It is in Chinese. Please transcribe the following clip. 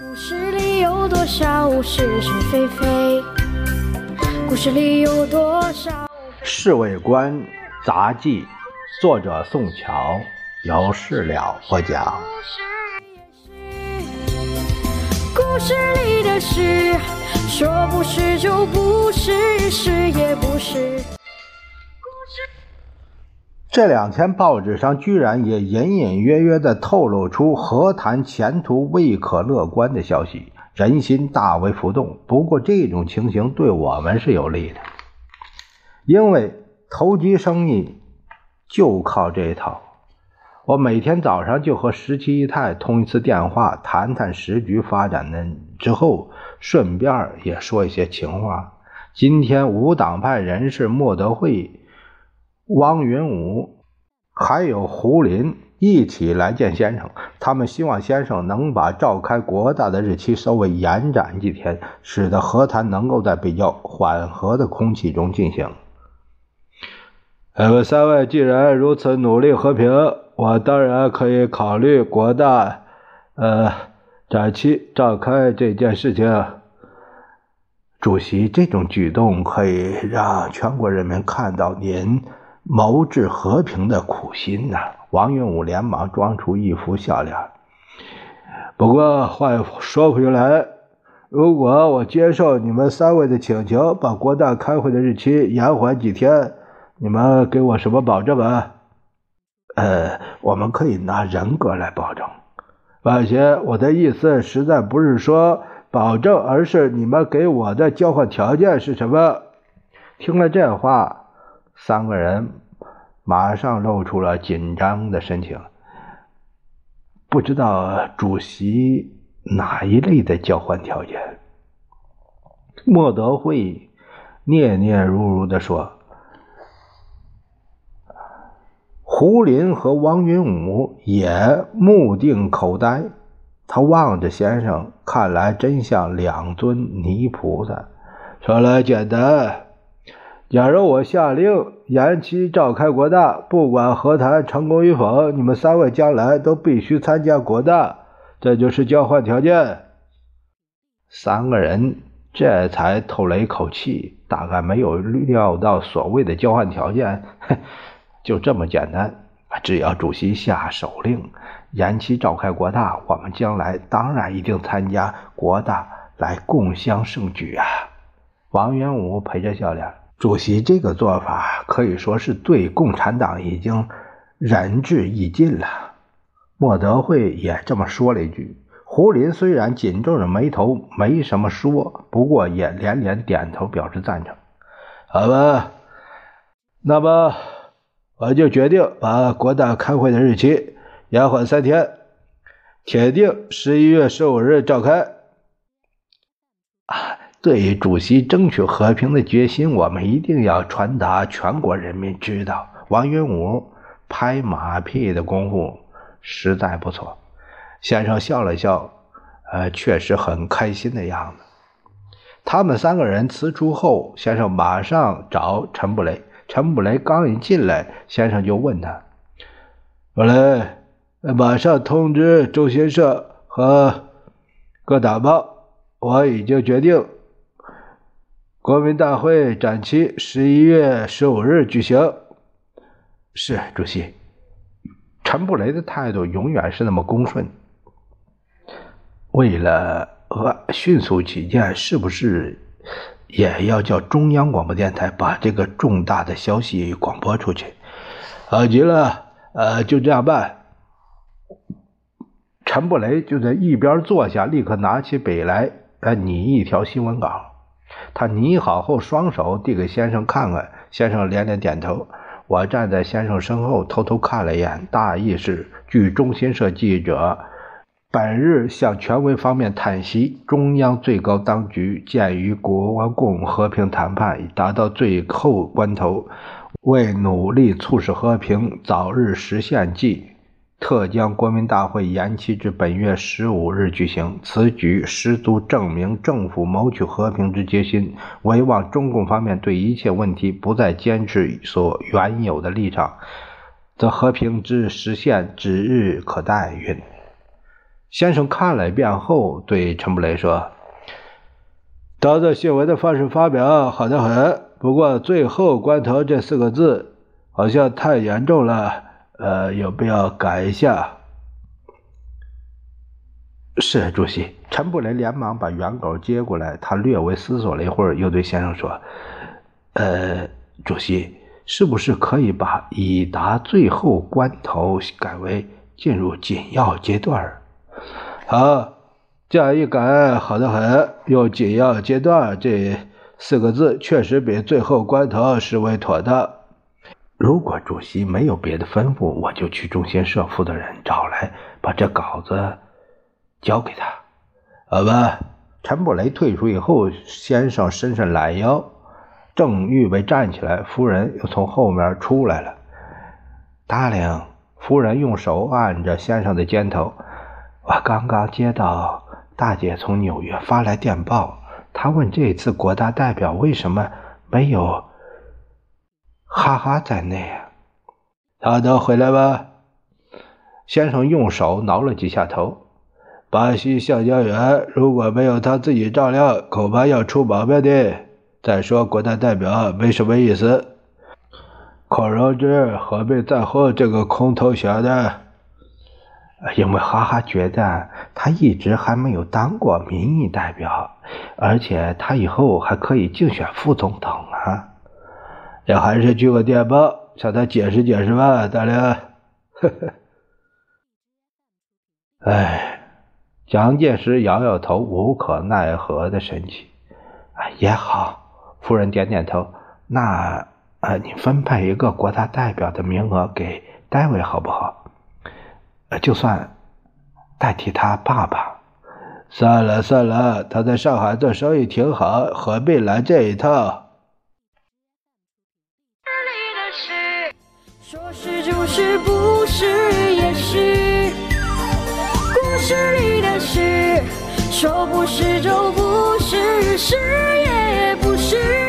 故事里有多少是是非非？故事里有多少？《侍卫官杂记》，作者宋乔，有事了不讲。故事里的事，说不是就不是，是也不是。这两天报纸上居然也隐隐约约地透露出和谈前途未可乐观的消息，人心大为浮动。不过这种情形对我们是有利的，因为投机生意就靠这一套。我每天早上就和十七姨太通一次电话，谈谈时局发展的之后，顺便也说一些情话。今天无党派人士莫德惠。汪云武还有胡林一起来见先生，他们希望先生能把召开国大的日期稍微延展几天，使得和谈能够在比较缓和的空气中进行。你们三位既然如此努力和平，我当然可以考虑国大呃展期召开这件事情。主席，这种举动可以让全国人民看到您。谋治和平的苦心呐！王云武连忙装出一副笑脸。不过话说回来，如果我接受你们三位的请求，把国大开会的日期延缓几天，你们给我什么保证啊？呃，我们可以拿人格来保证。放心，我的意思实在不是说保证，而是你们给我的交换条件是什么？听了这话。三个人马上露出了紧张的神情，不知道主席哪一类的交换条件。莫德惠念念如如的说：“胡林和王云武也目定口呆，他望着先生，看来真像两尊泥菩萨。说来简单。”假如我下令延期召开国大，不管和谈成功与否，你们三位将来都必须参加国大，这就是交换条件。三个人这才透了一口气，大概没有料到所谓的交换条件 就这么简单。只要主席下手令延期召开国大，我们将来当然一定参加国大来共襄盛举啊！王元武陪着笑脸。主席这个做法可以说是对共产党已经仁至义尽了。莫德惠也这么说了一句。胡林虽然紧皱着眉头，没什么说，不过也连连点头表示赞成。好吧，那么我就决定把国大开会的日期延缓三天，铁定十一月十五日召开。啊。对主席争取和平的决心，我们一定要传达全国人民知道。王云武拍马屁的功夫实在不错。先生笑了笑，呃，确实很开心的样子。他们三个人辞出后，先生马上找陈布雷。陈布雷刚一进来，先生就问他：“布雷，马上通知中新社和各党报，我已经决定。”国民大会展期十一月十五日举行。是主席。陈布雷的态度永远是那么恭顺。为了呃迅速起见，是不是也要叫中央广播电台把这个重大的消息广播出去？好极了，呃，就这样办。陈布雷就在一边坐下，立刻拿起笔来，呃，拟一条新闻稿。他拟好后，双手递给先生看看。先生连连点头。我站在先生身后，偷偷看了一眼，大意是：据中新社记者本日向权威方面叹息，中央最高当局鉴于国共和平谈判已达到最后关头，为努力促使和平早日实现计。特将国民大会延期至本月十五日举行，此举十足证明政府谋取和平之决心。唯望中共方面对一切问题不再坚持所原有的立场，则和平之实现指日可待。云先生看了一遍后，对陈布雷说：“当着新闻的方式发表好得很，不过‘最后关头’这四个字好像太严重了，呃，有必要改一下。”是主席。陈布雷连忙把原稿接过来，他略微思索了一会儿，又对先生说：“呃，主席，是不是可以把‘已达最后关头’改为‘进入紧要阶段’？”好，这样一改，好的很。用“紧要阶段”这四个字，确实比“最后关头”实为妥当。如果主席没有别的吩咐，我就去中新社负责人找来，把这稿子交给他。好吧，陈布雷退出以后，先生伸伸懒腰，正预备站起来，夫人又从后面出来了。达令，夫人用手按着先生的肩头。我刚刚接到大姐从纽约发来电报，她问这次国大代表为什么没有哈哈在内啊？他能回来吗？先生用手挠了几下头。巴西橡胶园如果没有他自己照料，恐怕要出毛病的。再说，国大代表没什么意思。孔融之何必在乎这个空头衔呢？因为哈哈觉得他一直还没有当过民意代表，而且他以后还可以竞选副总统啊。这还是寄个电报向他解释解释吧，大梁。呵呵。哎。蒋介石摇摇头，无可奈何的神情。也好，夫人点点头。那，呃，你分配一个国大代表的名额给戴维好不好？就算代替他爸爸。算了算了，他在上海做生意挺好，何必来这一套？说是就是，不是也是。故事里的事，说不是就不是，是也不是。